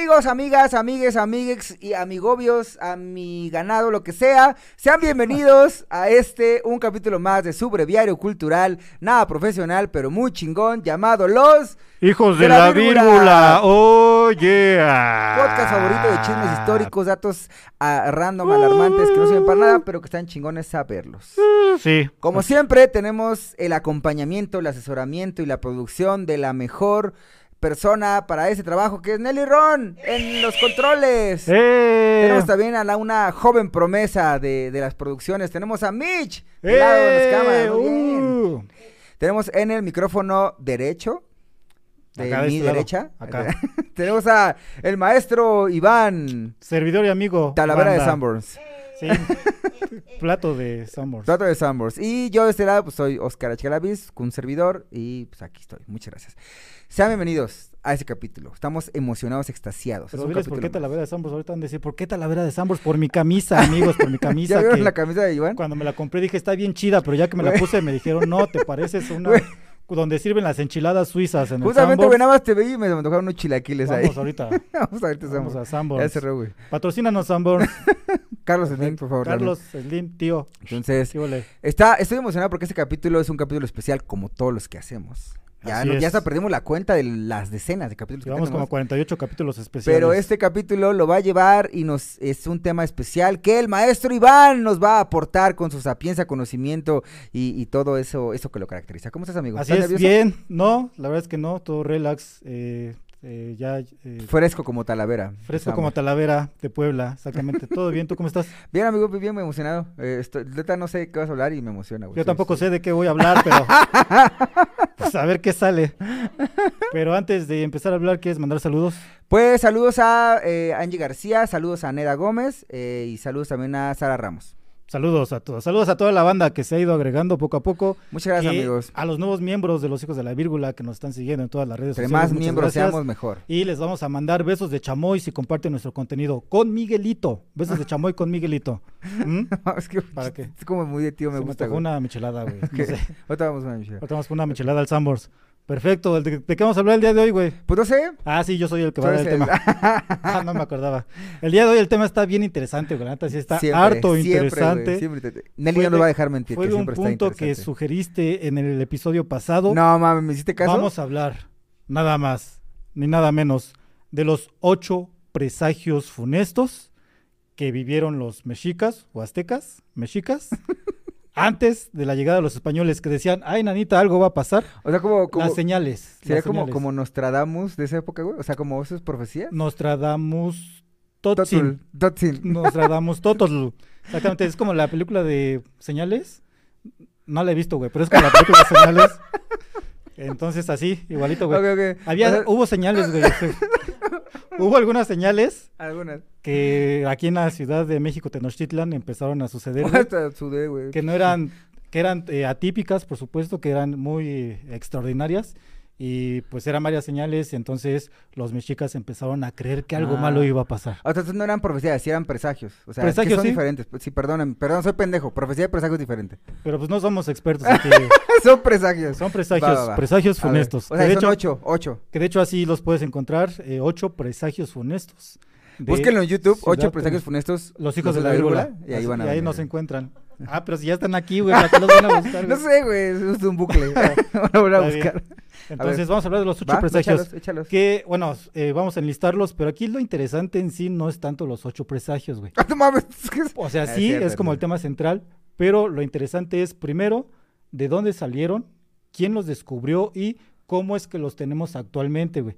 Amigos, amigas, amigues, amigues y amigobios, a mi ganado, lo que sea, sean bienvenidos a este, un capítulo más de su breviario cultural, nada profesional, pero muy chingón, llamado Los Hijos De de, la la, vírgula. Oh, yeah. podcast favorito de chismes históricos, datos ah, random, alarmantes, que no sirven para nada, pero que están chingones saberlos. Sí. Como siempre, tenemos el acompañamiento, el asesoramiento y la producción de la mejor persona para ese trabajo, que es Nelly Ron, en los controles. ¡Eh! Tenemos también a la, una joven promesa de, de las producciones. Tenemos a Mitch, del lado de las ¡Eh! cámaras. Uh. Tenemos en el micrófono derecho, de Acá de mi este derecha. acá. Tenemos a el maestro Iván Servidor y amigo. Talavera de banda. Sanborns. Sí. Plato de Sanborns. Trato de Sanborns. Y yo de este lado, pues soy Oscar Achcalavis, un servidor, y pues aquí estoy. Muchas gracias. Sean bienvenidos a este capítulo. Estamos emocionados, extasiados. Pero diles por qué Talavera de Sanborns. Ahorita van a decir, ¿por qué Talavera de Sanborns? Por mi camisa, amigos, por mi camisa. ¿Ya vieron que la camisa de Iván? Cuando me la compré dije, está bien chida, pero ya que me la puse me dijeron, no, te pareces una... Donde sirven las enchiladas suizas en el Justamente, Sanborns. güey, nada más te veí y me antojaron unos chilaquiles ahí. Vamos ahorita. Vamos a verte, Vamos a. Ya cerró, güey. Patrocínanos Sanborns. Carlos Slim, por favor. Carlos Slim, tío. Entonces, está, estoy emocionado porque este capítulo es un capítulo especial como todos los que hacemos. Ya, no- ya hasta perdimos la cuenta de las decenas de capítulos que Llevamos como tenemos. 48 capítulos especiales. Pero este capítulo lo va a llevar y nos es un tema especial que el maestro Iván nos va a aportar con su sapiencia, conocimiento y, y todo eso, eso que lo caracteriza. ¿Cómo estás, amigo? Así ¿Estás es, nervioso? bien. No, la verdad es que no, todo relax. eh, eh, ya eh, Fresco como talavera. fresco Estamos. como Talavera de Puebla, exactamente. Todo bien, ¿tú cómo estás? Bien, amigo, bien, muy emocionado. Eh, estoy, no sé qué vas a hablar y me emociona, güey. Yo tampoco sí. sé de qué voy a hablar, pero pues a ver qué sale. Pero antes de empezar a hablar, ¿quieres mandar saludos? Pues saludos a eh, Angie García, saludos a Neda Gómez y saludos también a Sara Ramos. Saludos a todos. Saludos a toda la banda que se ha ido agregando poco a poco. Muchas gracias, amigos. A los nuevos miembros de los hijos de la vírgula que nos están siguiendo en todas las redes Entre sociales. más muchas miembros gracias. seamos, mejor. Y les vamos a mandar besos de chamoy si comparten nuestro contenido con Miguelito. Besos de chamoy con Miguelito. ¿Mm? es que ¿Para qué? es como muy de tío, me Se me gusta, güey. una michelada, güey. Ok. No sé. Vamos a una michelada. Ahorita vamos por una michelada al Sambors. Perfecto. ¿De, de qué vamos a hablar el día de hoy, güey? Pues no sé. Ah, sí, yo soy el que va a dar el el- tema. Ah, no me acordaba. El día de hoy el tema está bien interesante, güey. Sí está Siempre, harto siempre, güey, interesante. siempre te- Nelly Fue no nos va a dejar mentir. Fue que de un punto que sugeriste en el episodio pasado. No, mames, ¿me hiciste caso? Vamos a hablar, nada más, ni nada menos, de los ocho presagios funestos que vivieron los mexicas o aztecas, mexicas, antes de la llegada de los españoles que decían, ay, nanita, algo va a pasar. O sea, como, como las señales. sería las como, señales. como Nostradamus de esa época, güey. O sea, como eso es profecía. Nostradamus Totzin. Totul, Totzin. Nostradamus Tototl. Exactamente, es como la película de señales. No la he visto, güey, pero es como la película de señales. Entonces, así, igualito, güey. Ok, ok. Había, O sea, hubo señales, güey. hubo algunas señales algunas. que aquí en la Ciudad de México, Tenochtitlan, empezaron a suceder, güey. que no eran, que eran eh, atípicas, por supuesto, que eran muy eh, extraordinarias. Y pues eran varias señales, y entonces los mexicas empezaron a creer que algo Ah. malo iba a pasar. O sea, entonces no eran profecías, sí eran presagios. O sea, Presagios, que son sí. diferentes. Sí, perdónenme, perdón, soy pendejo. Profecía y presagio es diferente. Pero pues no somos expertos aquí. son presagios. Son presagios, Va, va, va. presagios funestos. O que, de son hecho, ocho, ocho. que de hecho así los puedes encontrar, eh, ocho presagios funestos. Búsquenlo en YouTube, Ciudad ocho presagios funestos. Los hijos de la vírgula. Y ahí van a y ahí nos encuentran. Ah, pero si ya están aquí, güey, ¿para qué los van a buscar? No sé, güey, es un bucle. Van a a bien. Entonces vamos a hablar de los ocho Va, presagios. échalos, échalos. Que, bueno, eh, vamos a enlistarlos, pero aquí lo interesante en sí no es tanto los ocho presagios, güey. No mames. O sea, Ah, sí, cierto, es como el tema central, pero lo interesante es, primero, de dónde salieron, quién los descubrió y cómo es que los tenemos actualmente, güey.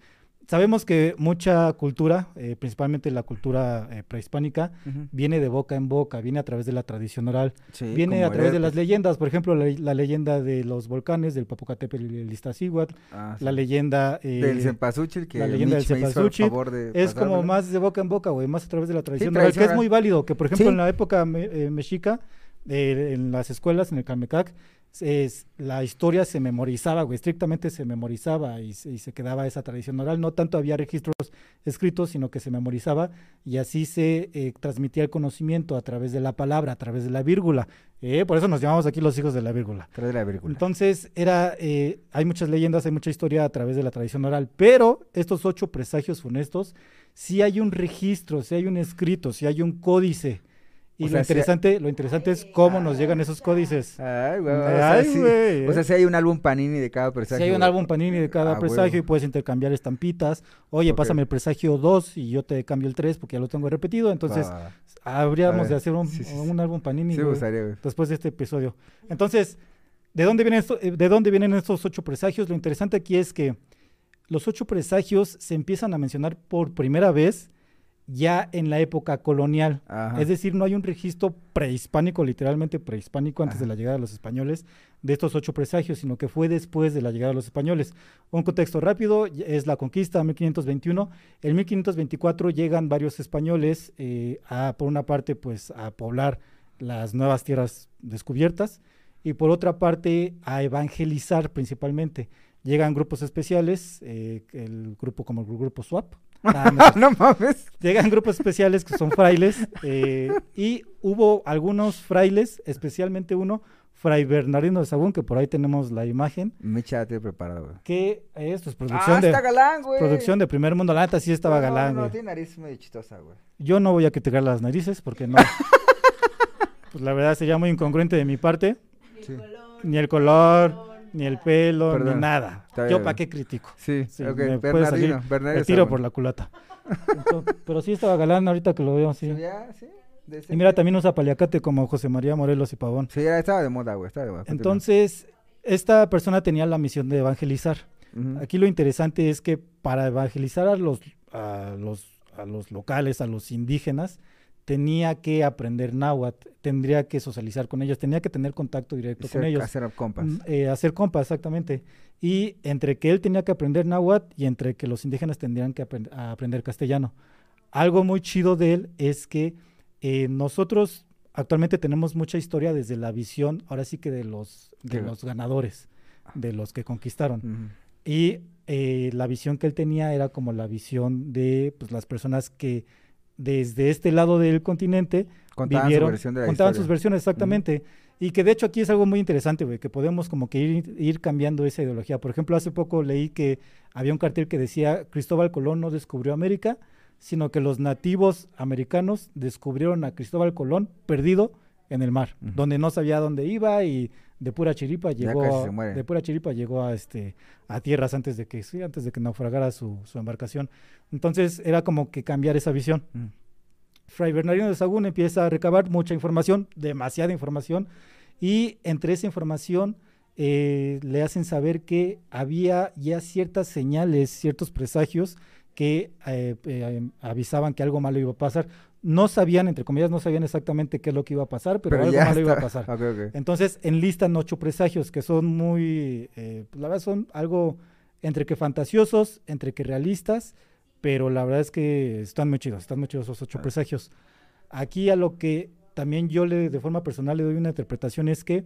Sabemos que mucha cultura, eh, principalmente la cultura eh, prehispánica, viene de boca en boca, viene a través de la tradición oral, Sí, viene a través de las leyendas, por ejemplo, la, la leyenda de los volcanes, del Popocatépetl y el Iztaccíhuatl, Ah, sí. la leyenda... eh, Del cempasúchil que la leyenda Mitch del cempasúchil de es como más de boca en boca, güey, más a través de la tradición oral, tradición que es muy válido, que por ejemplo en la época me- mexica, eh, en las escuelas, en el Calmecac, es, la historia se memorizaba, güey, estrictamente se memorizaba y se, y se quedaba esa tradición oral. No tanto había registros escritos, sino que se memorizaba y así se eh, transmitía el conocimiento a través de la palabra, a través de la vírgula. Eh, por eso nos llamamos aquí los hijos de la vírgula. Tras de la vírgula. Entonces, era, eh, hay muchas leyendas, hay mucha historia a través de la tradición oral, pero estos ocho presagios funestos, sí hay un registro, sí hay un escrito, sí hay un códice. Y O lo, sea, interesante, lo interesante es cómo nos llegan esos códices. Ay, güey. O sea, sí, o sea, sí hay un álbum Panini de cada presagio. Si hay un álbum panini de cada Ah, presagio y puedes intercambiar estampitas. Oye, Ok. pásame el presagio 2 y yo te cambio el 3 porque ya lo tengo repetido. Entonces, habríamos de hacer un, sí, sí, un álbum panini Sí me güey, gustaría, güey. después de este episodio. Entonces, ¿de dónde, vienen esto- eh, ¿de dónde vienen estos ocho presagios? Lo interesante aquí es que los ocho presagios se empiezan a mencionar por primera vez ya en la época colonial. Ajá. Es decir, no hay un registro prehispánico, literalmente prehispánico, antes Ajá. de la llegada de los españoles, de estos ocho presagios, sino que fue después de la llegada de los españoles. Un contexto rápido es la conquista, 1521. En 1524 llegan varios españoles eh, a, por una parte, pues a poblar las nuevas tierras descubiertas y por otra parte a evangelizar principalmente. Llegan grupos especiales, eh, el grupo como el grupo SWAP. Nada, no es no mames. Llegan grupos especiales que son frailes eh, y hubo algunos frailes, especialmente uno, Fray Bernardino de Sagún, que por ahí tenemos la imagen, Micha, te he preparado, güey. que esto es producción, Ah, de, está galán, güey. producción de primer mundo. La neta sí estaba No, galán, No, güey. tiene nariz medio chistosa, güey. Yo no voy a criticar las narices porque no. pues la verdad sería muy incongruente de mi parte. Sí. Ni el color, ni el pelo, Perdón. ni nada. Yo para qué critico. Sí, Sí, ok. me Bernardino, salir Bernardino. El tiro por la culata. Entonces, pero sí estaba galán ahorita que lo veo así. Sí, ya, Y mira, también usa paliacate como José María Morelos y Pavón. Sí, ya estaba de moda, güey. Estaba de moda. Entonces, esta persona tenía la misión de evangelizar. Aquí lo interesante es que para evangelizar a los, a los, a los locales, a los indígenas, tenía que aprender náhuatl, tendría que socializar con ellos, tenía que tener contacto directo con ellos. Hacer compas. Mm, eh, hacer compas, exactamente. Y entre que él tenía que aprender náhuatl y entre que los indígenas tendrían que aprend- a aprender castellano. Algo muy chido de él es que eh, nosotros actualmente tenemos mucha historia desde la visión, ahora sí que de los, de los ganadores, de los que conquistaron. Y eh, la visión que él tenía era como la visión de pues, las personas que desde este lado del continente Contaban vivieron, su versión de la contaban historia. sus versiones exactamente. Y que de hecho aquí es algo muy interesante, güey, que podemos como que ir, ir cambiando esa ideología. Por ejemplo, hace poco leí que había un cartel que decía Cristóbal Colón no descubrió América, sino que los nativos americanos descubrieron a Cristóbal Colón perdido en el mar, donde no sabía dónde iba y de pura chiripa llegó a- de pura chiripa llegó a este a tierras antes de que sí, antes de que naufragara su, su embarcación. Entonces era como que cambiar esa visión. Mm. Fray Bernardino de Sagún empieza a recabar mucha información, demasiada información, y entre esa información eh, le hacen saber que había ya ciertas señales, ciertos presagios que eh, eh, avisaban que algo malo iba a pasar. No sabían, entre comillas, no sabían exactamente qué es lo que iba a pasar, pero, algo malo iba a pasar. Ok, ok. Entonces enlistan ocho presagios que son muy, eh, pues, la verdad son algo entre que fantasiosos, entre que realistas, pero la verdad es que están muy chidos, están muy chidos esos ocho Ah. presagios. Aquí a lo que también yo le, de forma personal le doy una interpretación es que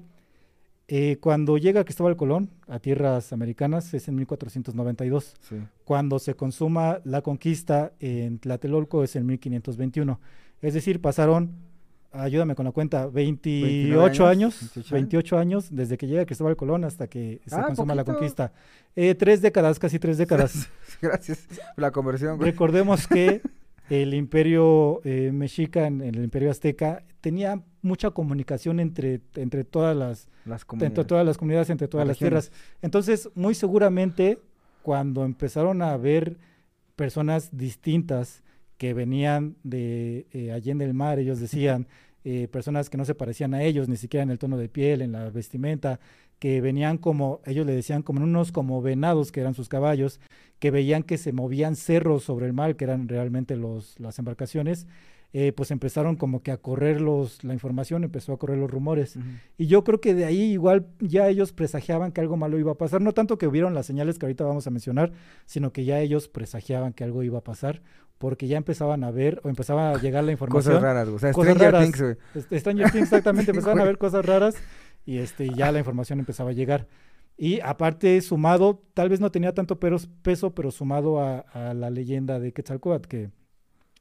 eh, cuando llega Cristóbal Colón a tierras americanas es en 1492. Sí. Cuando se consuma la conquista en Tlatelolco es en 1521. Es decir, pasaron, ayúdame con la cuenta, 28 años, años, 28 28 años desde que llega Cristóbal Colón hasta que se Ah, consuma la conquista. Eh, tres décadas, casi tres décadas. Gracias por la conversión, güey. Recordemos que el imperio eh, mexica, en, en el imperio azteca, tenía mucha comunicación entre, entre todas las Las entre todas las comunidades, entre todas las, tierras. Entonces, muy seguramente, cuando empezaron a ver personas distintas que venían de eh, allí en el mar, ellos decían, eh, personas que no se parecían a ellos, ni siquiera en el tono de piel, en la vestimenta, que venían como, ellos le decían como unos como venados que eran sus caballos, que veían que se movían cerros sobre el mar, que eran realmente los, las embarcaciones, eh, pues empezaron como que a correr los, la información, empezó a correr los rumores. Y yo creo que de ahí igual ya ellos presagiaban que algo malo iba a pasar. No tanto que vieron las señales que ahorita vamos a mencionar, sino que ya ellos presagiaban que algo iba a pasar, porque ya empezaban a ver o empezaba a llegar la información. Cosas raras. O sea, Cosas Stranger raras. Things. Este, Stranger Things, exactamente, empezaban a ver cosas raras. Y este, ya la información empezaba a llegar. Y aparte, sumado, tal vez no tenía tanto peso, pero sumado a, a la leyenda de Quetzalcóatl, que,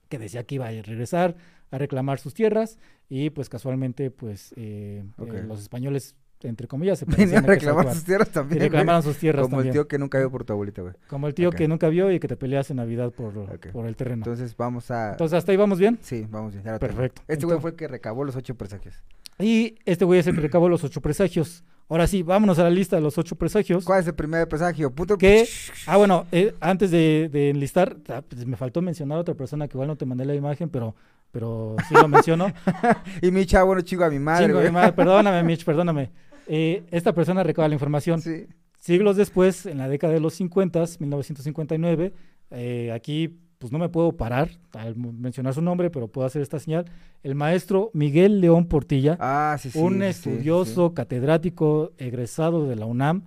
que decía que iba a regresar a reclamar sus tierras, y pues casualmente, pues eh, Ok. eh, los españoles, entre comillas, se Venía parecían a reclamar sus tierras Y también. güey. reclamaron sus tierras Como el también. tío que nunca vio por tu abuelita, güey. Como el tío Ok. que nunca vio y que te peleas en Navidad por, Ok. por el terreno. Entonces, Entonces vamos a. hasta ahí vamos bien. Sí, vamos bien. Perfecto. Este güey Entonces- fue el que recabó los ocho presagios. Y este güey es el que recabó los ocho presagios. Ahora sí, vámonos a la lista de los ocho presagios. ¿Cuál es el primer presagio? Puto. Que, ah, bueno, eh, antes de, de enlistar, ah, pues me faltó mencionar a otra persona que igual no te mandé la imagen, pero, pero sí lo menciono. Y mi chavo no chico a mi madre, Chingo güey. de madre, perdóname, Mitch, perdóname. Eh, esta persona recaba la información. Sí. Siglos después, en la década de los 50, 1959, eh, aquí pues no me puedo parar al mencionar su nombre, pero puedo hacer esta señal. El maestro Miguel León Portilla, Ah, sí, sí. un sí, estudioso, catedrático, egresado de la UNAM,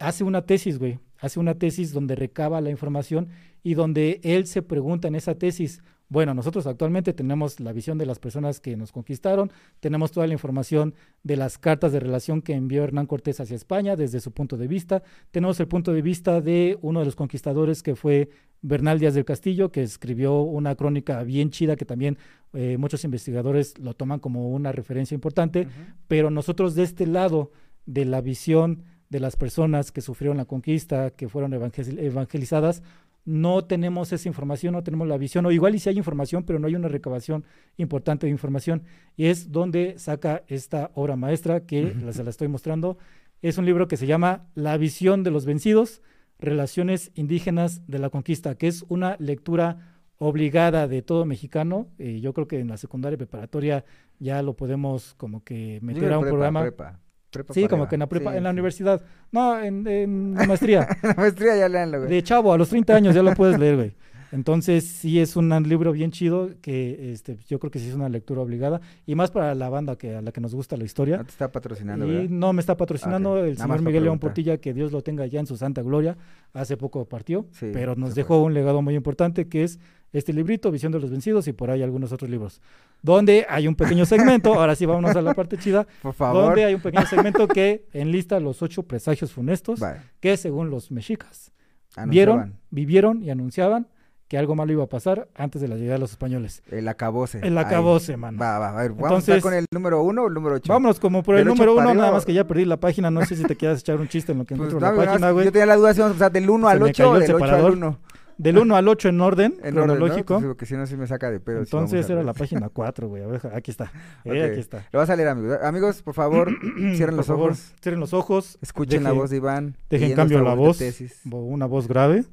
hace una tesis, güey. Hace una tesis donde recaba la información y donde él se pregunta en esa tesis, bueno, nosotros actualmente tenemos la visión de las personas que nos conquistaron, tenemos toda la información de las cartas de relación que envió Hernán Cortés hacia España desde su punto de vista, tenemos el punto de vista de uno de los conquistadores que fue Bernal Díaz del Castillo, que escribió una crónica bien chida que también eh, muchos investigadores lo toman como una referencia importante, pero nosotros de este lado de la visión de las personas que sufrieron la conquista, que fueron evangel- evangelizadas, no tenemos esa información, no tenemos la visión, o igual y si hay información, pero no hay una recabación importante de información, y es donde saca esta obra maestra que se la estoy mostrando. Es un libro que se llama La visión de los vencidos, relaciones indígenas de la conquista, que es una lectura obligada de todo mexicano. y yo creo que en la secundaria preparatoria ya lo podemos como que meter a un prepa, programa. prepa, prepa Sí, como arriba. que en la prepa, Sí, en la sí. universidad. No, en, en la maestría. En la maestría ya leanlo, güey. de chavo, a los 30 años ya lo puedes leer, güey. Entonces, sí es un libro bien chido que este, yo creo que sí es una lectura obligada. Y más para la banda que, a la que nos gusta la No historia. te está patrocinando, Y ¿verdad? no me está patrocinando Ok, el nada señor Miguel León. Portilla, que Dios lo tenga ya en su santa gloria. Hace poco partió, Sí, pero nos dejó un legado muy importante que es este librito, Visión de los Vencidos, y por ahí algunos otros libros. Donde hay un pequeño segmento, ahora sí vámonos a la parte chida, Por favor. donde hay un pequeño segmento que enlista los ocho presagios funestos Vale, que según los mexicas anunciaban vieron, vivieron y anunciaban que algo malo iba a pasar antes de la llegada de los españoles. El acabose. El Ahí. acabose, mano. Va, va, a ver, vamos a Entonces- estar con el número uno o el número ocho. Vámonos como por el Del ocho número uno, nada más que ya perdí la página. No sé si te quieras echar un chiste en lo que Pues, encuentro dame la página, güey. yo tenía la duda si vamos a pasar del 1 Se al me 8 cayó o del 8 al separador. 1. Del 1 al 8 en orden En orden, ¿no? cronológico. Pues, porque si no, sí me saca de pedo. Entonces era la página 4, güey. Aquí está. Eh. Aquí está. Lo vas a leer, amigos. Amigos, por favor, cierren Por los favor, ojos. Cierren los ojos. Escuchen la voz de Iván. Dejen cambio la voz. tesis. Una voz grave.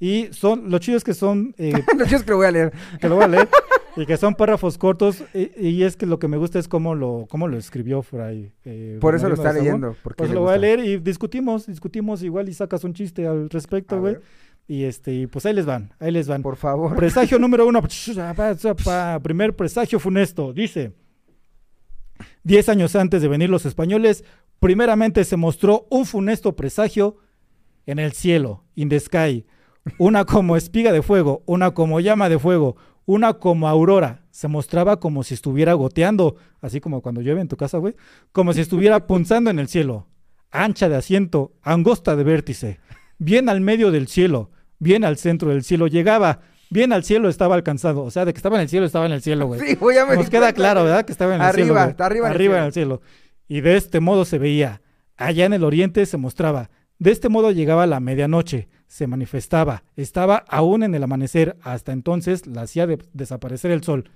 Y son, lo chido es que son eh, Lo chido es que lo voy a leer. que lo voy a leer, y que son párrafos cortos, y, y es que lo que me gusta es cómo lo, cómo lo escribió Fray. eh, Por eso lo está leyendo. Porque Pues lo voy a leer y discutimos, discutimos igual y sacas un chiste al respecto, güey. Y este, y pues ahí les van, ahí les van. Por favor. Presagio número uno, primer presagio funesto, dice. Diez años antes de venir los españoles, primeramente se mostró un funesto presagio en el cielo, in the sky, una como espiga de fuego, una como llama de fuego, una como aurora. Se mostraba como si estuviera goteando, así como cuando llueve en tu casa, güey, como si estuviera punzando en el cielo, ancha de asiento, angosta de vértice, bien al medio del cielo, bien al centro del cielo llegaba, bien al cielo estaba alcanzado, o sea, de que estaba en el cielo, estaba en el cielo, güey. Sí, güey, ya me Nos queda claro. ¿verdad? Que estaba en el Arriba, cielo. güey. está arriba Arriba en el cielo. Y de este modo se veía. Allá en el oriente se mostraba. De este modo llegaba la medianoche, se manifestaba, estaba aún en el amanecer, hasta entonces la hacía de- desaparecer el sol.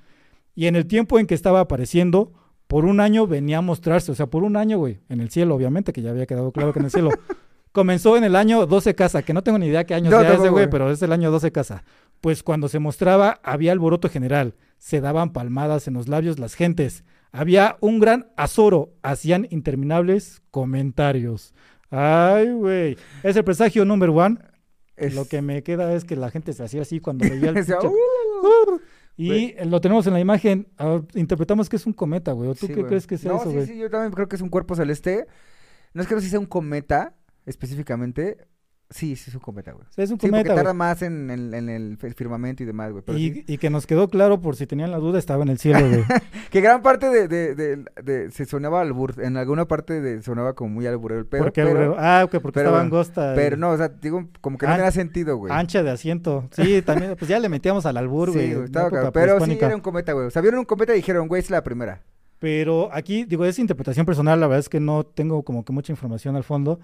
Y en el tiempo en que estaba apareciendo, por un año venía a mostrarse, o sea, por un año, güey, en el cielo, obviamente, que ya había quedado claro que en el cielo. Comenzó en el año 12 casa, que no tengo ni idea qué año No, sea ese, güey, pero es el año 12 casa. Pues cuando se mostraba, había alboroto general, se daban palmadas en los labios las gentes, había un gran azoro, hacían interminables comentarios. Ay, güey. Es el presagio número one. Es- Lo que me queda es que la gente se hacía así cuando veía el "Uh". Y lo tenemos en la imagen. ah, interpretamos que es un cometa, güey. ¿O tú Sí, qué crees que sea no, eso, sí, güey? sí, yo también creo que es un cuerpo celeste. No es que no sea un cometa específicamente. Sí, sí, es un cometa, güey. Sí, es un Sí, porque cometa, tarda güey. más en, en- en el, firmamento y demás, güey. pero sí. Y, y que nos quedó claro, por si tenían la duda, estaba en el cielo, güey. Que gran parte de, de, de, de- se sonaba albur. En alguna parte de, sonaba como muy alburero el pedo. porque, pero, ah, porque pero- estaba angosta. pero no, o sea, digo, como que no da sentido, güey. Ancha de asiento. Sí, también, pues ya le metíamos al albur, Sí, güey. en estaba cabrón. Pero sí era un cometa, güey. O sea, vieron un cometa y dijeron, güey, es la primera. Pero aquí, digo, es interpretación personal, la verdad es que no tengo como que mucha información al fondo.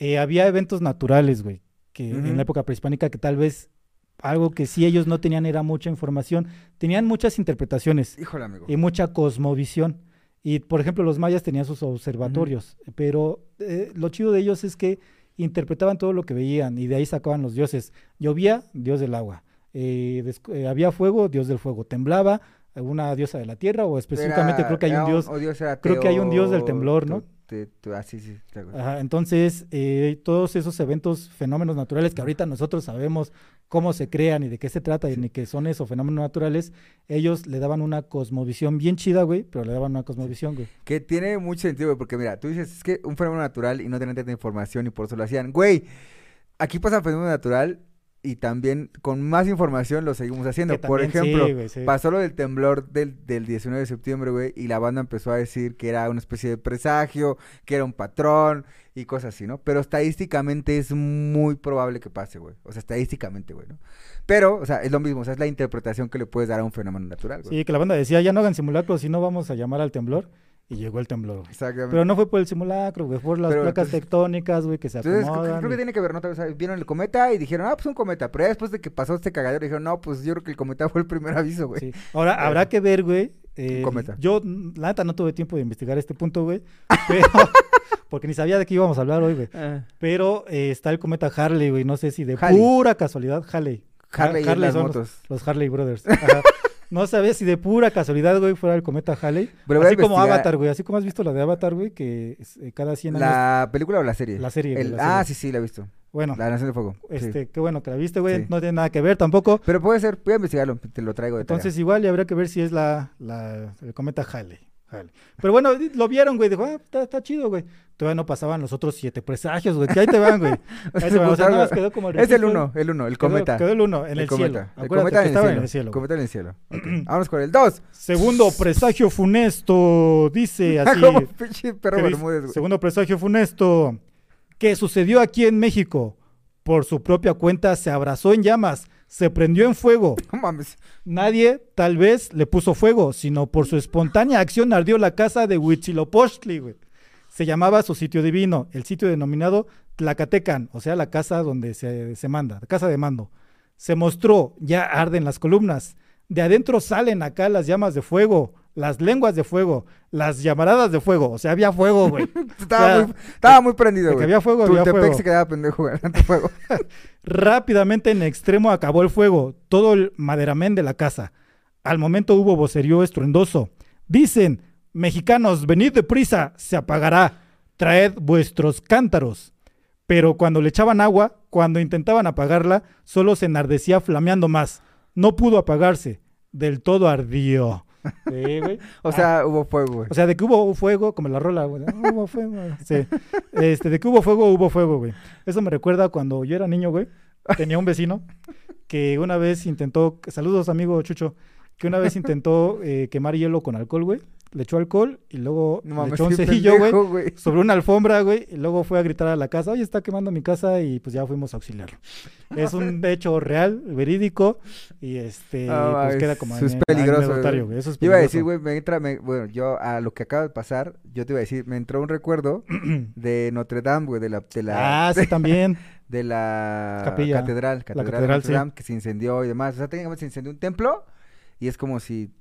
Eh, había eventos naturales, güey, que en la época prehispánica que tal vez algo que sí ellos no tenían era mucha información. Tenían muchas interpretaciones Híjole, amigo. y mucha cosmovisión. Y, por ejemplo, los mayas tenían sus observatorios, pero eh, lo chido de ellos es que interpretaban todo lo que veían y de ahí sacaban los dioses. Llovía, dios del agua. Eh, eh, había fuego, dios del fuego. Temblaba, una diosa de la tierra o específicamente Era- creo que hay un dios o dios creo que hay un dios del temblor, ¿no? Te- te- ah, sí. Ajá, entonces, eh, todos esos eventos, fenómenos naturales que ahorita nosotros sabemos cómo se crean y de qué se trata y ni que son esos fenómenos naturales, ellos le daban una cosmovisión bien chida, güey, pero le daban una cosmovisión, güey. Que tiene mucho sentido, güey, porque mira, tú dices, es que un fenómeno natural y no tenían tanta información y por eso lo hacían. Güey, aquí pasa fenómeno natural y también con más información lo seguimos haciendo. Que Por sí, ejemplo, sí. pasó lo del temblor del, del 19 de septiembre, güey, y la banda empezó a decir que era una especie de presagio, que era un patrón y cosas así, ¿no? Pero estadísticamente es muy probable que pase, güey. O sea, estadísticamente, güey, ¿no? Pero, o sea, es lo mismo, o sea, es la interpretación que le puedes dar a un fenómeno natural, güey. Sí, que la banda decía, ya no hagan simulacros, si no vamos a llamar al temblor. Y llegó el temblor. Exactamente. Pero no fue por el simulacro, güey, por las Pero, placas entonces- tectónicas, güey, que se Entonces, creo, acomodan. creo que y- tiene que ver, ¿no? O sea, vieron el cometa y dijeron, ah, pues un cometa. Pero ya después de que pasó este cagadero, dijeron, no, pues yo creo que el cometa fue el primer aviso, güey. Sí. Ahora, habrá que ver, güey. eh, cometa. Yo, la neta, no tuve tiempo de investigar este punto, güey. Pero, porque ni sabía de qué íbamos a hablar hoy, güey. Ah. Pero eh, está el cometa Harley, güey. No sé si de Harley. pura casualidad, Harley. Ha- Harley, y las son los- motos. Los, Harley Brothers. Ajá. No sabía si de pura casualidad, güey, fuera el cometa Harley. Pero así como investigar. Avatar, güey. Así como has visto la de Avatar, güey, que es, eh, cada 100 años. ¿La película o la serie? La serie, güey, Ah, sí, sí, la he visto. Bueno, La Nación de Fuego. sí. este, qué bueno que la viste, güey. Sí. No tiene nada que ver tampoco. Pero puede ser, voy a investigarlo, te lo traigo de tarea. Entonces igual y habría que ver si es la, la el cometa Halley. Pero bueno, lo vieron, güey. Dijo, ah, está, está chido, güey. Todavía no pasaban los otros siete presagios, güey. Que ahí te van, güey. Ahí te van. O sea, nada más quedó como es el uno, el uno, el Quedó- cometa. Quedó el uno en el, cielo. cometa. El Acuérdate cometa que en el estaba en el cielo. Cometa en el cielo. Ok. Vámonos con el dos. Segundo presagio funesto, dice así. Como pinche perro Bermúdez, güey. segundo presagio funesto. Que sucedió aquí en México. Por su propia cuenta se abrazó en llamas, se prendió en fuego. No mames. Nadie, tal vez, le puso fuego, sino por su espontánea acción ardió la casa de Huitzilopochtli, güey. Se llamaba su sitio divino, el sitio denominado Tlacatecan, o sea, la casa donde se, se manda, la casa de mando. Se mostró, ya arden las columnas. De adentro salen acá las llamas de fuego, las lenguas de fuego, las llamaradas de fuego. O sea, había fuego, güey. Estaba, O sea, muy, estaba muy prendido, de güey. había fuego, había fuego. se quedaba pendejo, güey. tanto fuego. Rápidamente en extremo acabó el fuego, todo el maderamén de la casa. Al momento hubo vocerío estruendoso. Dicen, mexicanos, venid deprisa, se apagará, traed vuestros cántaros. Pero cuando le echaban agua, cuando intentaban apagarla, solo se enardecía flameando más. No pudo apagarse, del todo ardió. Sí, güey. O sea, hubo fuego, güey. O sea, de que hubo fuego, como la rola, güey. ¿no? Hubo fuego. Sí. Este, de que hubo fuego, hubo fuego, güey. Eso me recuerda cuando yo era niño, güey. Tenía un vecino que una vez intentó, saludos amigo Chucho, que una vez intentó eh, quemar hielo con alcohol, güey. Le echó alcohol y luego No le echó un cerillo, güey, sobre una alfombra, güey. Y luego fue a gritar a la casa, oye, está quemando mi casa y pues ya fuimos a auxiliarlo. Es un hecho real, verídico y este, Ah, pues es- queda como eso es peligroso, güey. Eso es Yo iba a peligroso. decir, güey, me entra, me- bueno, yo a lo que acaba de pasar, yo te iba a decir, me entró un recuerdo de Notre Dame, güey, de la, de la, Ah, sí, también. de la Capilla. catedral, catedral, de catedral, Notre sí. Dame, que se incendió y demás. O sea, técnicamente se incendió un templo y es como si,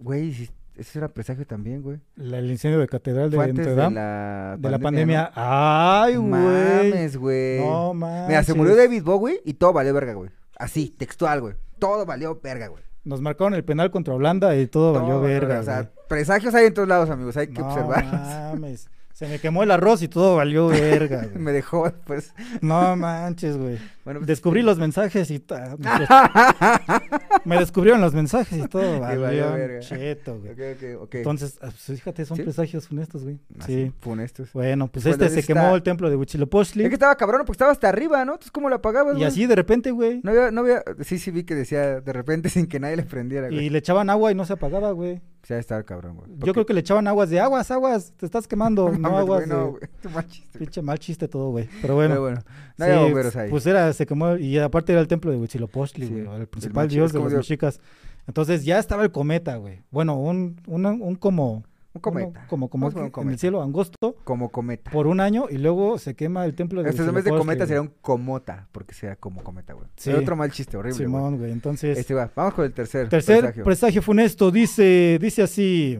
güey, si, eso era presagio también, güey. La- el incendio de catedral de Notre de Dame. la De la pandemia. Ay, güey. Mames, güey. No mames. Mira, se murió David Bowie y todo valió verga, güey. Así, textual, güey. Todo valió verga, güey. Nos marcaron el penal contra Holanda y todo valió verga. O sea, güey. presagios hay en todos lados, amigos. Hay que no observarlos. mames. Se me quemó el arroz y todo valió verga, güey. Me dejó pues. No manches, güey. Bueno, pues, Descubrí los mensajes y ta- me descubrieron los mensajes y todo valió valió verga. cheto, güey. Ok, ok, ok. Entonces, ah, pues, fíjate, son ¿Sí? presagios funestos, güey. Así, Sí. funestos. Bueno, pues Cuando este se está- quemó el templo de Huitzilopochtli Es que estaba cabrón porque estaba hasta arriba, ¿no? Entonces, ¿cómo lo apagabas, y güey? así de repente, güey. No había, no había, sí, sí vi que decía de repente sin que nadie le prendiera, güey. Y le echaban agua y no se apagaba, güey. De estar cabrón, güey. Yo creo que le echaban aguas de aguas, aguas, te estás quemando, no, aguas no, güey. Qué mal chiste. Pinche mal chiste todo, güey. Pero bueno. Pero bueno, no sí, bomberos ahí. Pues era, se quemó, y aparte era el templo de Huitzilopochtli, Sí, güey, el el principal machi- dios de los mexicas. Entonces ya estaba el cometa, güey. Bueno, un, un, un como... un cometa. uno como, como Vamos a poner un en el cometa. cielo angosto Como cometa. por un año y luego se quema el templo de Este en vez de cometa sería un comota, porque sea como cometa, güey. Sí. Otro mal chiste, horrible. Simón, güey. Entonces, Este va, vamos con el tercer. tercer presagio. presagio funesto dice, dice así.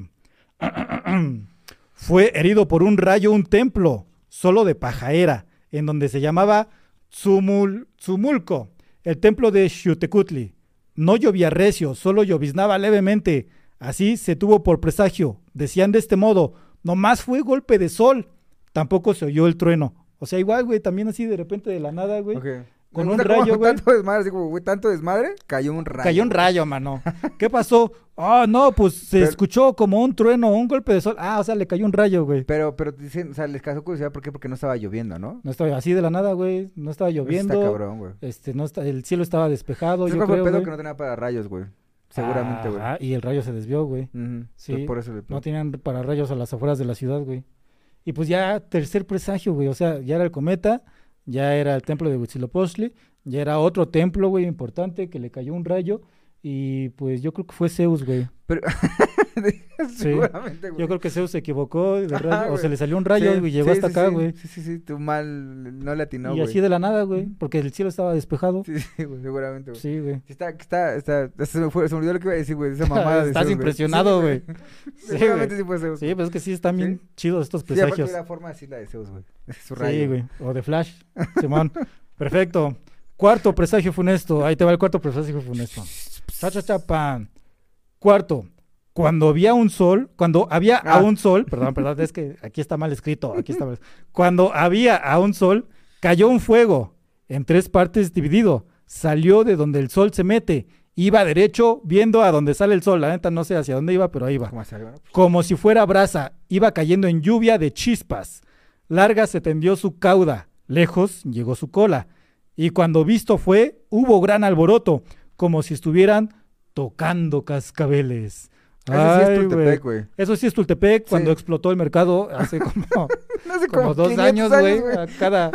Fue herido por un rayo un templo, solo de pajaera, en donde se llamaba Tzumul- Tzumulco, el templo de Xiutecutli. No llovía recio, solo lloviznaba levemente. Así se tuvo por presagio. Decían de este modo, nomás fue golpe de sol. Tampoco se oyó el trueno. O sea, igual, güey, también así de repente de la nada, güey. Ok. Con un rayo, güey. Tanto desmadre, así como, güey, tanto desmadre, cayó un rayo. Cayó un güey. rayo, mano. ¿Qué pasó? Ah, no, pues se Pero- escuchó como un trueno, un golpe de sol. Ah, o sea, le cayó un rayo, güey. Pero, pero dicen, o sea, les causó curiosidad, ¿por qué? Porque no estaba lloviendo, ¿no? No estaba así de la nada, güey. No estaba Eso lloviendo. Está cabrón, güey. Este, no está, el cielo estaba despejado, ¿Sabes yo cuál fue el creo, pedo güey. que no tenía para rayos, güey? Seguramente, güey. Ajá, y el rayo se desvió, güey. Sí, por eso le No tenían para rayos a las afueras de la ciudad, güey. Y pues ya tercer presagio, güey. O sea, ya era el cometa, ya era el templo de Huitzilopochtli, ya era otro templo, güey, importante, que le cayó un rayo. Y pues yo creo que fue Zeus, güey. Pero... Seguramente, güey. Yo creo que Zeus se equivocó de Ajá, rayo, o se le salió un rayo Sí, y llegó sí, hasta sí, acá, sí. güey. Sí, sí, sí, tú mal no le atinó, y güey. así de la nada, güey, porque el cielo estaba despejado. Sí, sí, güey, seguramente, güey. Sí, güey. Sí, Está, está, está, se me, fue, se me olvidó lo que iba a decir, güey, esa mamada de Estás Zeus, impresionado, güey. Sí, Seguramente sí fue Zeus. Sí, pues es que sí están bien chidos estos Sí, aparte presagios. de la forma así la de Zeus, güey. Su rayo. Sí, güey. O de Flash. Simón. Perfecto. Cuarto presagio funesto. Ahí te va el cuarto presagio funesto. Cha, cha, cha, pan. Cuarto. Cuando había un sol, cuando había a Ah. un sol, perdón, perdón, es que aquí está mal escrito, aquí está mal. Cuando había a un sol, cayó un fuego en tres partes dividido. Salió de donde el sol se mete. Iba derecho viendo a donde sale el sol. La neta no sé hacia dónde iba, pero ahí va como si fuera brasa, iba cayendo en lluvia de chispas. Larga se tendió su cauda, lejos llegó su cola, y cuando visto fue, hubo gran alboroto, como si estuvieran tocando cascabeles. Ese sí es Ay, Tultepec, güey. Eso sí es Tultepec, cuando Sí. explotó el mercado hace como, Hace como dos 500 años, güey. Cada,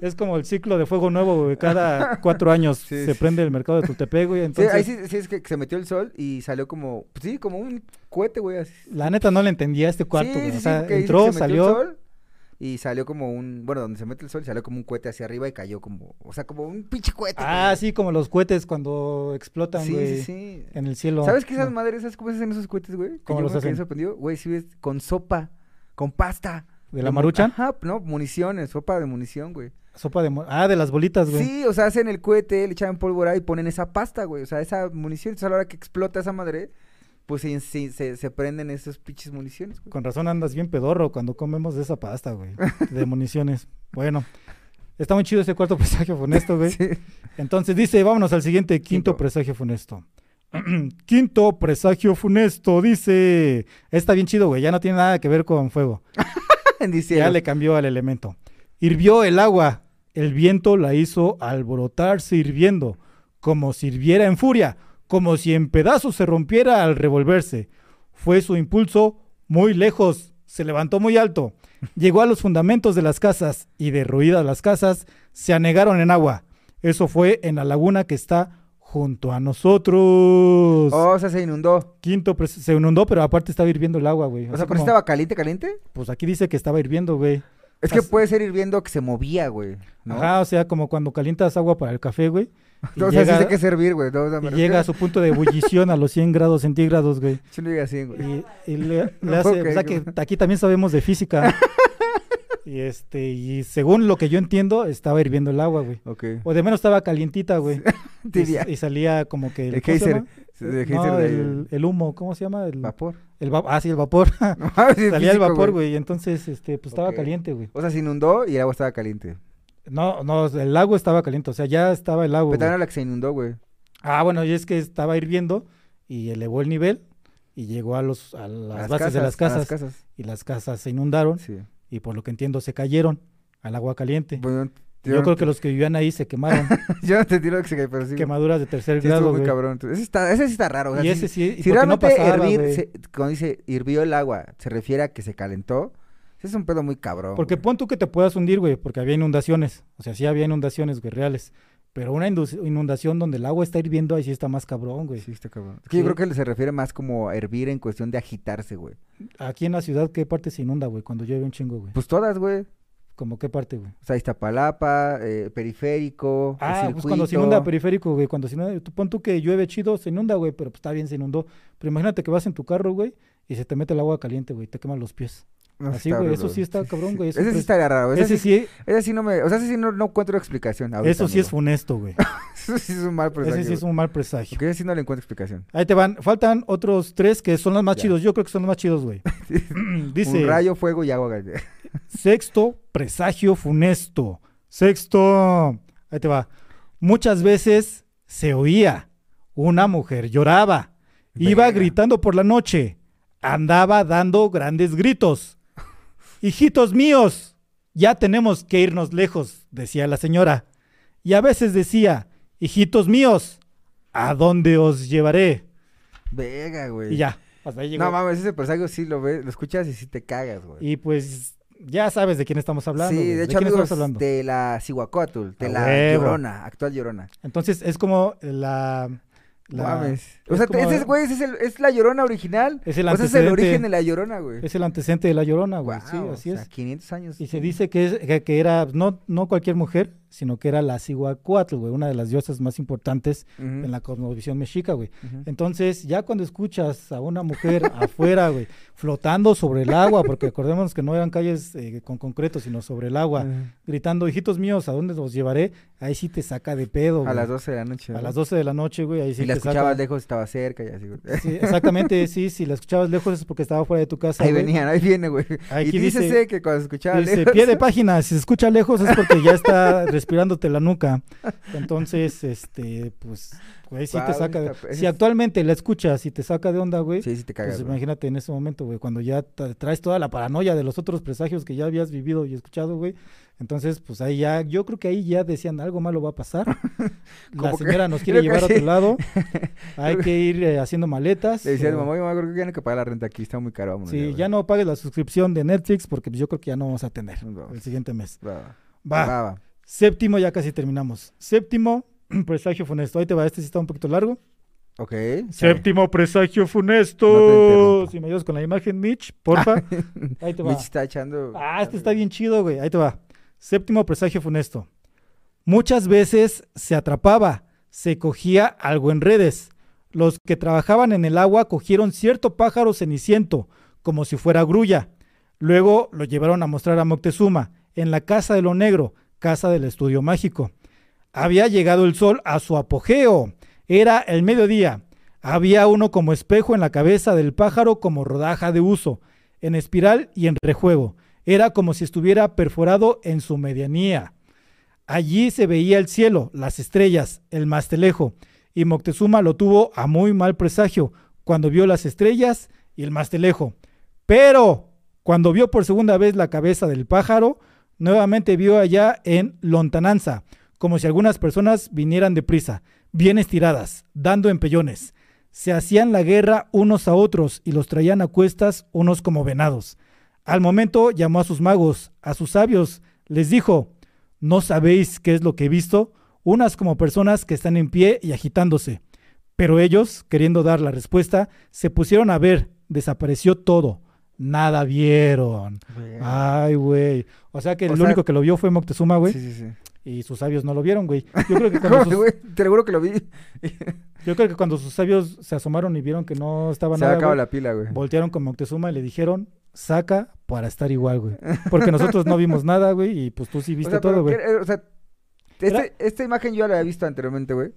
es como el ciclo de fuego nuevo, güey. Cada cuatro años Sí, se sí, prende el mercado de Tultepec, güey. Sí, Entonces, ahí sí, sí es que se metió el sol y salió como, pues sí, como un cohete, güey. La neta no le entendía a este cuarto, sí, güey. sí, o sí, sea, entró, se metió el salió. sol y salió como un, bueno, donde se mete el sol, salió como un cohete hacia arriba y cayó como, o sea, como un pinche cohete. Ah, güey. sí, como los cohetes cuando explotan, Sí, güey, sí, sí. en el cielo. ¿Sabes qué esas No. madres, esas cómo se hacen esos cohetes, güey? ¿Cómo los hacen? sorprendido, güey, sí ves, con sopa, con pasta. ¿De la maruchan? Ajá, no, municiones, sopa de munición, güey. Sopa de... Ah, de las bolitas, güey. Sí, o sea, hacen el cohete, le echan pólvora y ponen esa pasta, güey. O sea, esa munición, entonces a la hora que explota esa madre, pues se, se, se, prenden esas pinches municiones, güey. Con razón andas bien pedorro cuando comemos de esa pasta, güey. De municiones. Bueno, está muy chido ese cuarto presagio funesto, güey. Sí. Entonces dice, vámonos al siguiente, quinto, Quinto. presagio funesto. quinto presagio funesto, dice... Está bien chido, güey, ya no tiene nada que ver con fuego. Ya le cambió al elemento. Hirvió el agua. El viento la hizo alborotarse hirviendo, como si hirviera en furia, como si en pedazos se rompiera al revolverse. Fue su impulso muy lejos, se levantó muy alto, llegó a los fundamentos de las casas y derruidas las casas, se anegaron en agua. Eso fue en la laguna que está junto a nosotros. Oh, o sea, se inundó. Quinto, se inundó, pero aparte estaba hirviendo el agua, güey. O Así sea, pero como- estaba caliente, caliente. Pues aquí dice que estaba hirviendo, güey. Es que puede ser hirviendo que se movía, güey. ¿no? Ajá, o sea, como cuando calientas agua para el café, güey. No, o sea, sí llega, sé que servir, güey. No, o sea, y me llega a su punto de ebullición a los 100 grados centígrados, güey. Sí, no llega güey. Y, y le, hace, o sea creer, que aquí también sabemos de física. Y este, y según lo que yo entiendo, estaba hirviendo el agua, güey. O de menos estaba calientita, güey. Y, y salía como que El ¿cómo se geyser. El No, el, el humo, ¿cómo se llama? El, Vapor. el va- ah, sí, el vapor. No mames, sí, Salía el vapor, güey. Entonces, este, pues estaba caliente, güey. O sea, se inundó y el agua estaba caliente. No, no, el agua estaba caliente, o sea, ya estaba el agua. Pero era la que se inundó, güey. Ah, bueno, y es que estaba hirviendo y elevó el nivel y llegó a los a las, bases de las casas, las casas. y las casas se inundaron Sí. y por lo que entiendo se cayeron al agua caliente. Bueno, Yo creo que los que vivían ahí se quemaron, Yo no te tiro que se cae, pero sí. quemaduras de tercer Sí, grado, muy güey. cabrón. Ese, está, ese sí está raro. o sea, Y ese sí, Si no realmente pasaba, hervir, se- cuando dice hirvió el agua, se refiere a que se calentó, ese es un pedo muy cabrón. Porque güey. pon tú que te puedas hundir, güey, porque había inundaciones. O sea, sí había inundaciones, güey, reales. Pero una inundación donde el agua está hirviendo, ahí sí está más cabrón, güey. Sí, está cabrón. Es que yo Sí. creo que se refiere más como a hervir en cuestión de agitarse, güey. Aquí en la ciudad, ¿qué parte se inunda, güey? Cuando llueve un chingo, güey. Pues todas, güey. ¿Cómo qué parte, güey? O sea, Iztapalapa, eh, periférico, el Ah, pues cuando se inunda periférico, güey. Cuando se inunda, tú pon tú que llueve chido, se inunda, güey, pero pues está bien, se inundó. Pero imagínate que vas en tu carro, güey, y se te mete el agua caliente, güey, te queman los pies. No, Así, güey, eso sí está cabrón, güey, Ese sí estaría raro. Ese, Ese sí, sí, ese sí no me... O sea, ese sí no, no encuentro explicación ahorita, eso sí es funesto, güey. Eso sí es un mal presagio. Ese sí es un mal presagio. Porque ese sí no le encuentro explicación. Ahí te van, faltan otros tres que son los más Ya. chidos. Yo creo que son los más chidos, güey. Dice, Un rayo, fuego y agua. sexto, presagio funesto. Sexto, ahí te va. Muchas veces se oía, una mujer lloraba, iba gritando por la noche, andaba dando grandes gritos. Hijitos míos, ya tenemos que irnos lejos, decía la señora. Y a veces decía, hijitos míos, ¿a dónde os llevaré? Verga, güey. Y ya, hasta ahí llegó. No mames, ese presagio sí lo ves, lo escuchas y sí te cagas, güey. y pues ya sabes de quién estamos hablando. sí, güey, de hecho, amigos, estamos hablando. de la Cihuacóatl, de la. Llorona, actual Llorona. Entonces es como la. La- mames. O es sea, como- ese es, güey, ese es, el- es la Llorona original. Es el o sea, es el origen de la Llorona, güey. Es el antecedente de la llorona, güey. sí, Guau, así o sea, es. 500 años. Y se dice que, es, que, que era no, no cualquier mujer, sino que era la Cihuacóatl, güey, una de las diosas más importantes en la cosmovisión mexica, güey. Entonces, ya cuando escuchas a una mujer afuera, güey, flotando sobre el agua, porque acordémonos que no eran calles eh, con concreto, sino sobre el agua, gritando, hijitos míos, ¿a dónde los llevaré? Ahí sí te saca de pedo, A las 12 de la noche. A las 12 de la noche, güey, ahí sí y la te escuchabas saca. lejos, estaba cerca y así, güey. Sí, exactamente, sí, si la escuchabas lejos es porque estaba fuera de tu casa. Ahí güey. venían, ahí viene, güey. Aquí y dice- dícese que cuando escuchaba Dice, lejos. pie de página, si se escucha lejos es porque ya está respirándote la nuca. Entonces, este, pues, güey, sí te saca de... ese Si actualmente la escuchas y te saca de onda, güey, Sí, sí te cagas, pues güey. imagínate en ese momento, güey, cuando ya tra- traes toda la paranoia de los otros presagios que ya habías vivido y escuchado, güey. Entonces, pues ahí ya, yo creo que ahí ya decían, algo malo va a pasar. La que- señora nos quiere creo llevar a sí. otro lado. Hay que ir eh, haciendo maletas. Le decía a o- mi mamá, mamá, creo que ya no que pagar la renta aquí, está muy caro, vámonos. Sí, güey". ya no pagues la suscripción de Netflix porque pues, yo creo que ya no vamos a tener el siguiente mes. Va. Va, va. Séptimo, ya casi terminamos. Séptimo, presagio funesto. Ahí te va, este sí está un poquito largo. Ok. Séptimo, presagio No funesto. interrumpo. si me ayudas con la imagen, Mitch, porfa. Ahí te va. Mitch está echando. Ah, este está bien chido, güey. Ahí te va. Séptimo presagio funesto. Muchas veces se atrapaba, se cogía algo en redes. Los que trabajaban en el agua cogieron cierto pájaro ceniciento, como si fuera grulla. Luego lo llevaron a mostrar a Moctezuma, en la Casa de lo Negro, casa del estudio mágico. Había llegado el sol a su apogeo. Era el mediodía. Había uno como espejo en la cabeza del pájaro como rodaja de uso, en espiral y en rejuego. Era como si estuviera perforado en su medianía. Allí se veía el cielo, las estrellas, el mastelejo, y Moctezuma lo tuvo a muy mal presagio cuando vio las estrellas y el mastelejo. Pero cuando vio por segunda vez la cabeza del pájaro, nuevamente vio allá en lontananza, como si algunas personas vinieran deprisa, bien estiradas, dando empellones. Se hacían la guerra unos a otros y los traían a cuestas unos como venados. Al momento llamó a sus magos, a sus sabios, les dijo, ¿no sabéis qué es lo que he visto? Unas como personas que están en pie y agitándose. Pero ellos, queriendo dar la respuesta, se pusieron a ver, desapareció todo. Nada vieron. Ay, güey. O sea que O el sea- único que lo vio fue Moctezuma, güey. Sí, sí, sí. y sus sabios no lo vieron, güey. Yo creo que cuando ¿Cómo, sus, güey? Te lo juro que lo vi. yo creo que cuando sus sabios se asomaron y vieron que no estaba Se nada, acaba güey, la pila, güey. voltearon con Moctezuma y le dijeron, saca para estar igual, güey. Porque nosotros no vimos nada, güey, y pues tú sí O viste sea, todo, güey. eh, o sea, este- esta imagen yo ya la había visto anteriormente, güey.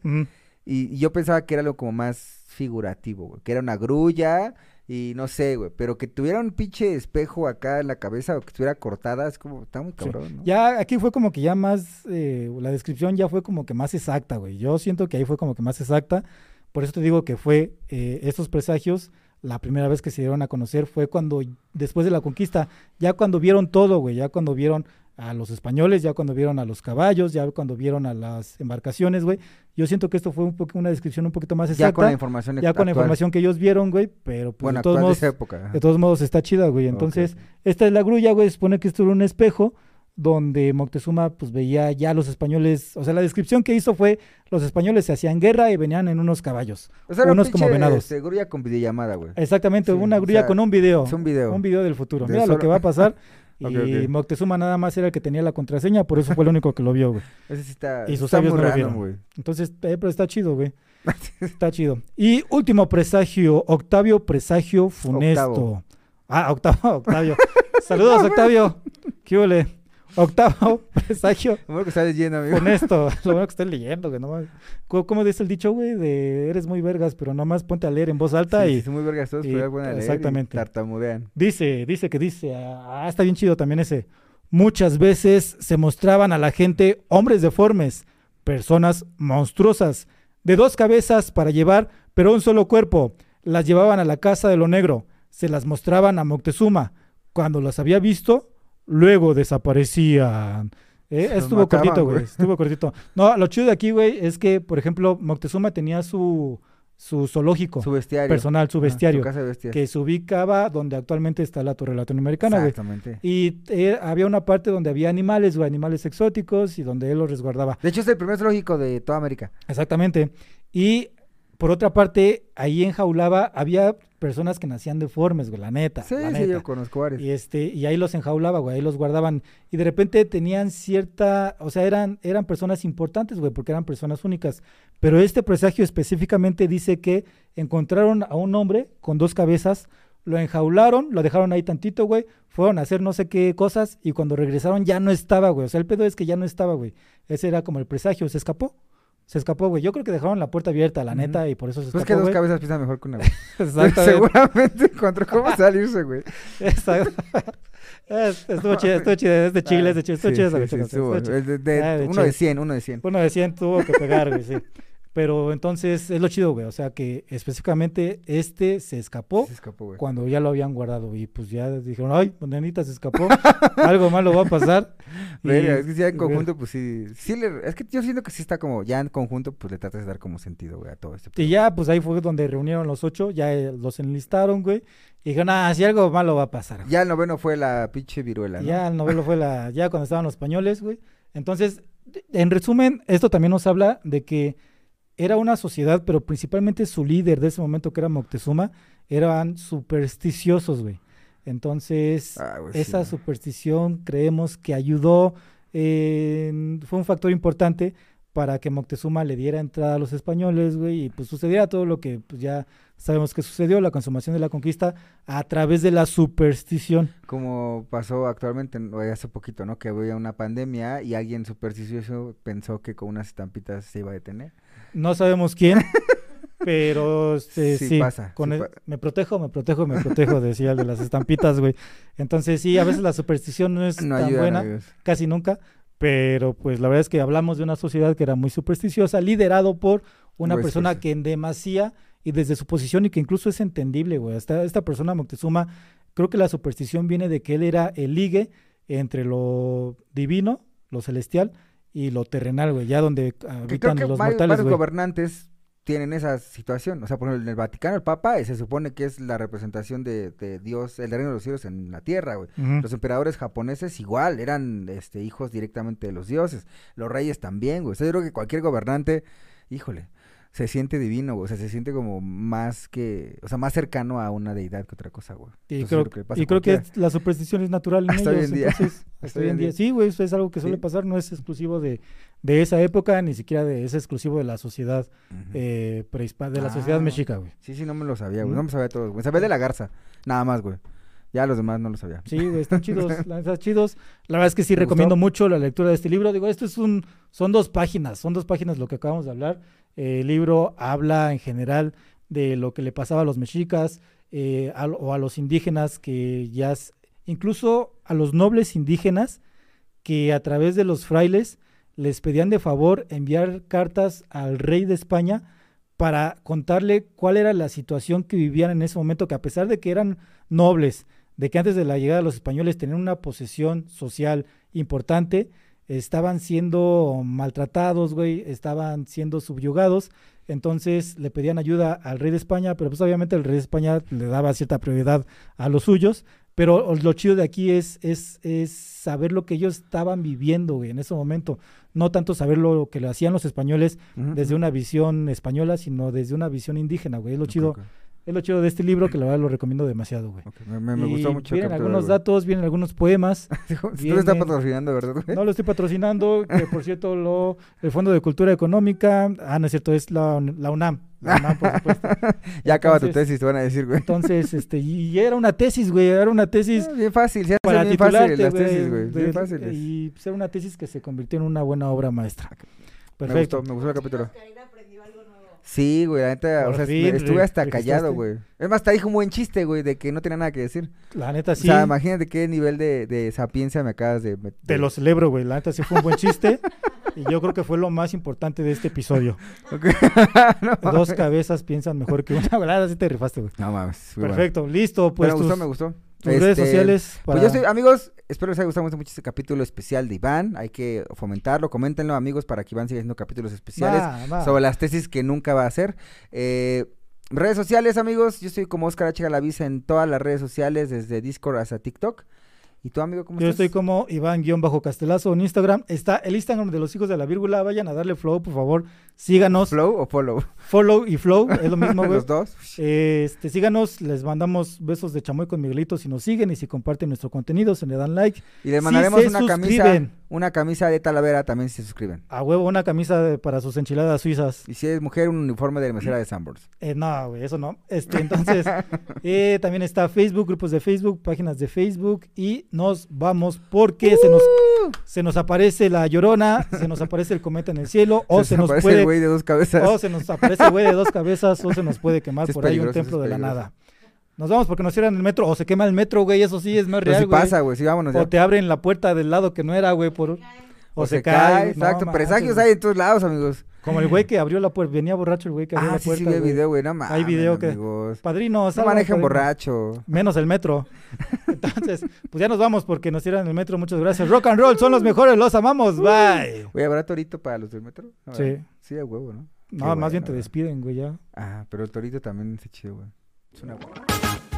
Y, y yo pensaba que era algo como más figurativo, güey. Que era una grulla y no sé, güey. Pero que tuviera un pinche espejo acá en la cabeza o que estuviera cortada, es como, está muy Sí. cabrón, ¿no? Ya aquí fue como que ya más, eh, la descripción ya fue como que más exacta, güey. Yo siento que ahí fue como que más exacta. Por eso te digo que fue eh, estos presagios, la primera vez que se dieron a conocer fue cuando, después de la conquista, ya cuando vieron todo, güey, ya cuando vieron a los españoles, ya cuando vieron a los caballos, ya cuando vieron a las embarcaciones, güey. Yo siento que esto fue un una descripción un poquito más Ya con la exacta, información ya con la información que ellos vieron, güey, pero pues Bueno, de todos de modos, época. de todos modos está chida, güey. Entonces, esta es la grulla, güey. Se supone que esto era un espejo donde Moctezuma pues veía ya los españoles, o sea, la descripción que hizo fue los españoles se hacían guerra y venían en unos caballos. O sea, unos como venados. este, grulla con videollamada, güey. Exactamente, Sí, una o grulla sea, con un video. Es un video. Un video del futuro. De Mira lo que va a pasar. y Ok, ok. Moctezuma nada más era el que tenía la contraseña, por eso fue el único que lo vio, güey. Ese sí está, Y sus está sabios no lo vieron. güey. Entonces, eh, pero está chido, güey. Está chido. Y último presagio, Octavio Presagio Funesto. Octavo. Ah, Octavio. Saludos, Octavio. ¿Qué huele? Octavo Presagio Como que estás leyendo, amigo. Funesto. Lo bueno que estoy leyendo, güey. ¿Cómo, cómo dice el dicho, güey? De eres muy vergas, pero nomás ponte a leer en voz alta Sí, y son muy vergas todos, y- pero leer y exactamente. tartamudean. Dice, dice que dice, ah, está bien chido también ese. Muchas veces se mostraban a la gente hombres deformes, personas monstruosas, de dos cabezas para llevar, pero un solo cuerpo. Las llevaban a la casa de lo negro, se las mostraban a Moctezuma. Cuando las había visto, luego desaparecían. Eh, estuvo mataban, cortito, güey. Estuvo cortito. No, lo chido de aquí, güey, es que, por ejemplo, Moctezuma tenía su, su zoológico Su bestiario. personal, su bestiario Su que se ubicaba donde actualmente está la Torre Latinoamericana, güey. Exactamente. Y eh, había una parte donde había animales, güey, animales exóticos y donde él los resguardaba. De hecho, es el primer zoológico de toda América. Exactamente. Y por otra parte, ahí enjaulaba, había personas que nacían deformes, güey, la neta. Sí, la sí, neta. yo conozco varios. Y este, y ahí los enjaulaba, güey, ahí los guardaban. Y de repente tenían cierta, o sea, eran, eran personas importantes, güey, porque eran personas únicas. Pero este presagio específicamente dice que encontraron a un hombre con dos cabezas, lo enjaularon, lo dejaron ahí tantito, güey, fueron a hacer no sé qué cosas, y cuando regresaron ya no estaba, güey. O sea, el pedo es que ya no estaba, güey. Ese era como el presagio, se escapó. Se escapó, güey. Yo creo que dejaron la puerta abierta, la neta, y por eso se Pues es que escapó, dos güey. cabezas piensan mejor que una, güey. Exactamente. Seguramente encontró cómo salirse, güey. Exacto. Es- Estuvo chido, estuvo chido, es de Chile, es de Chile, estuvo chido esa Ah, uno de Chile. 100, uno de 100. Uno de 100 tuvo que pegar, güey, sí. Pero entonces es lo chido, güey. O sea que específicamente este se escapó Se escapó, güey. cuando ya lo habían guardado. Y pues ya dijeron, ay, nenita se escapó. Algo malo va a pasar. Y- es que ya en conjunto, pues sí. sí le- es que yo siento que sí está como, ya en conjunto, pues le tratas de dar como sentido, güey, a todo este Y ya, pues ahí fue donde reunieron los ocho, ya eh, los enlistaron, güey. Y dijeron, ah, si algo malo va a pasar. güey". Ya el noveno fue la pinche viruela, ¿no? Ya el novelo fue la, ya cuando estaban los españoles, güey. Entonces, en resumen, esto también nos habla de que era una sociedad, pero principalmente su líder de ese momento, que era Moctezuma, eran supersticiosos, güey. Entonces, Ah, esa superstición creemos que ayudó, en- fue un factor importante para que Moctezuma le diera entrada a los españoles, güey, y pues sucediera todo lo que pues, ya sabemos que sucedió, la consumación de la conquista, a través de la superstición. Como pasó actualmente, hace poquito, ¿no? Que había una pandemia y alguien supersticioso pensó que con unas estampitas se iba a detener. No sabemos quién, pero este, Sí sí, pasa, con sí el- pa- me protejo, me protejo, me protejo, decía el de las estampitas, güey. Entonces sí, a veces la superstición no es No tan buena, casi nunca, pero pues la verdad es que hablamos de una sociedad que era muy supersticiosa, liderado por una persona que en demasía y desde su posición y que incluso es entendible, güey. Esta, esta persona, Moctezuma, creo que la superstición viene de que él era el ligue entre lo divino, lo celestial, y lo terrenal, güey, ya donde Que creo habitan que los varios, mortales, varios gobernantes tienen esa situación. O sea, por ejemplo, en el Vaticano, el Papa eh, se supone que es la representación de, de Dios, el reino de los cielos en la tierra, güey. Los emperadores japoneses igual, eran este, hijos directamente de los dioses. Los reyes también, güey. O sea, yo creo que cualquier gobernante, híjole. Se siente divino, güey. O sea, se siente como más que, o sea, más cercano a una deidad que otra cosa, güey. Y Entonces, creo, que pasa y creo que la superstición es natural en Hasta hoy ellos. en día. entonces, Hasta hasta hoy en día. día. Sí, güey, eso es algo que suele Sí. pasar, no es exclusivo de, de esa época, ni siquiera de, es exclusivo de la sociedad Ujú. eh, prehispa- de la sociedad Ah. mexica, güey. Sí, sí, no me lo sabía, güey. No me sabía todo, güey. Sabía de la garza, nada más, güey. Ya los demás no lo sabía. Sí, güey, están chidos, la neta, chidos. La verdad es que sí ¿Te recomiendo gustó? mucho la lectura de este libro. Digo, esto es un, son dos páginas, son dos páginas lo que acabamos de hablar. Eh, el libro habla en general de lo que le pasaba a los mexicas eh, o a los indígenas que ya, incluso a los nobles indígenas que a través de los frailes les pedían de favor enviar cartas al rey de España para contarle cuál era la situación que vivían en ese momento, que a pesar de que eran nobles, de que antes de la llegada de los españoles tenían una posesión social importante, estaban siendo maltratados, güey, estaban siendo subyugados, entonces le pedían ayuda al rey de España, pero pues obviamente el rey de España le daba cierta prioridad a los suyos, pero lo chido de aquí es, es, es saber lo que ellos estaban viviendo, güey, en ese momento, no tanto saber lo que le hacían los españoles desde una visión española, sino desde una visión indígena, güey, es lo chido, es lo chido de este libro que la verdad lo recomiendo demasiado, güey. Me, me- me gustó mucho. Vienen algunos güey. datos, vienen algunos poemas. Tú me estás patrocinando, ¿verdad, güey? No lo estoy patrocinando, que por cierto, lo, el Fondo de Cultura Económica, ah, no es cierto, es la, la UNAM. La UNAM, por supuesto. ya acaba tu Entonces- tesis, te van a decir, güey. Entonces, este, y era una tesis, güey, era una tesis Ah, bien fácil, se para bien fácil titularte, las güey, tesis, güey. Bien fáciles. Y pues, era una tesis que se convirtió en una buena obra maestra. Me Perfecto. gustó, me gustó el capítulo. Karina aprendió algo nuevo. Sí, güey, la neta, Por o sea, fin estuve hasta callado, güey. Es más, te dije un buen chiste, güey, de que no tenía nada que decir. La neta sí. O sea, imagínate qué nivel de, de sapiencia me acabas de meter. Te lo celebro, güey. La neta sí fue un buen chiste. y yo creo que fue lo más importante de este episodio. no, Dos cabezas piensan mejor que una. La verdad sí te rifaste, güey. no mames. bueno. Perfecto, listo. Pues me gustó, me gustó. Tus redes Este, sociales. Pues yo estoy, amigos, espero les haya gustado mucho este capítulo especial de Iván. Hay que fomentarlo, coméntenlo, amigos, para que Iván siga haciendo capítulos especiales Va, va. sobre las tesis que nunca va a hacer. Eh, redes sociales, amigos, yo estoy como Oscar H. Galavisa en todas las redes sociales, desde Discord hasta TikTok. ¿Y tú, amigo, cómo Yo estás? estoy como Iván-Castelazo en Instagram. Está el Instagram de los hijos de la vírgula. Vayan a darle flow, por favor. Síganos. ¿Flow o follow? Follow y flow. Es lo mismo, güey. Los dos. Este, síganos, les mandamos besos de chamoy con Miguelito si nos siguen y si comparten nuestro contenido, se le dan like. Y les Si mandaremos se una camisa, suscriben. Una camisa de Talavera también se suscriben. A huevo, una camisa de- para sus enchiladas suizas. Y si es mujer, un uniforme de mesera de Sanborns. Eh, no, güey, eso no. Este, entonces, eh, también está Facebook, grupos de Facebook, páginas de Facebook y nos vamos porque se nos Uh. se nos aparece la llorona, se nos aparece el cometa en el cielo o se, nos aparece puede el güey de dos cabezas. o se nos aparece el güey de dos cabezas o se nos puede quemar es por ahí un templo de la nada. Nos vamos porque nos cierran el metro o se quema el metro, güey, eso sí es más Pero real, si güey. pasa, güey, sí, vámonos ya. O te abren la puerta del lado que no era, güey, por o, se, cae, no exacto. manches, Presagios hay en todos lados, amigos. Como el güey que abrió la puerta, venía borracho el güey que abrió Ah, la sí, puerta. sí, el güey. video, güey, no mames, video que- amigos. Padrino, No manejen padrino. borracho. Menos el metro. Entonces, pues ya nos vamos porque nos cierran el metro. Muchas gracias. Rock and roll, son los mejores, los amamos. Bye. Güey, ¿habrá torito para los del metro? No, Sí. Sí, a huevo, ¿no? No, Qué más bien te despiden, güey, ya. Ah, pero el torito también está chido, güey. Tuna bak.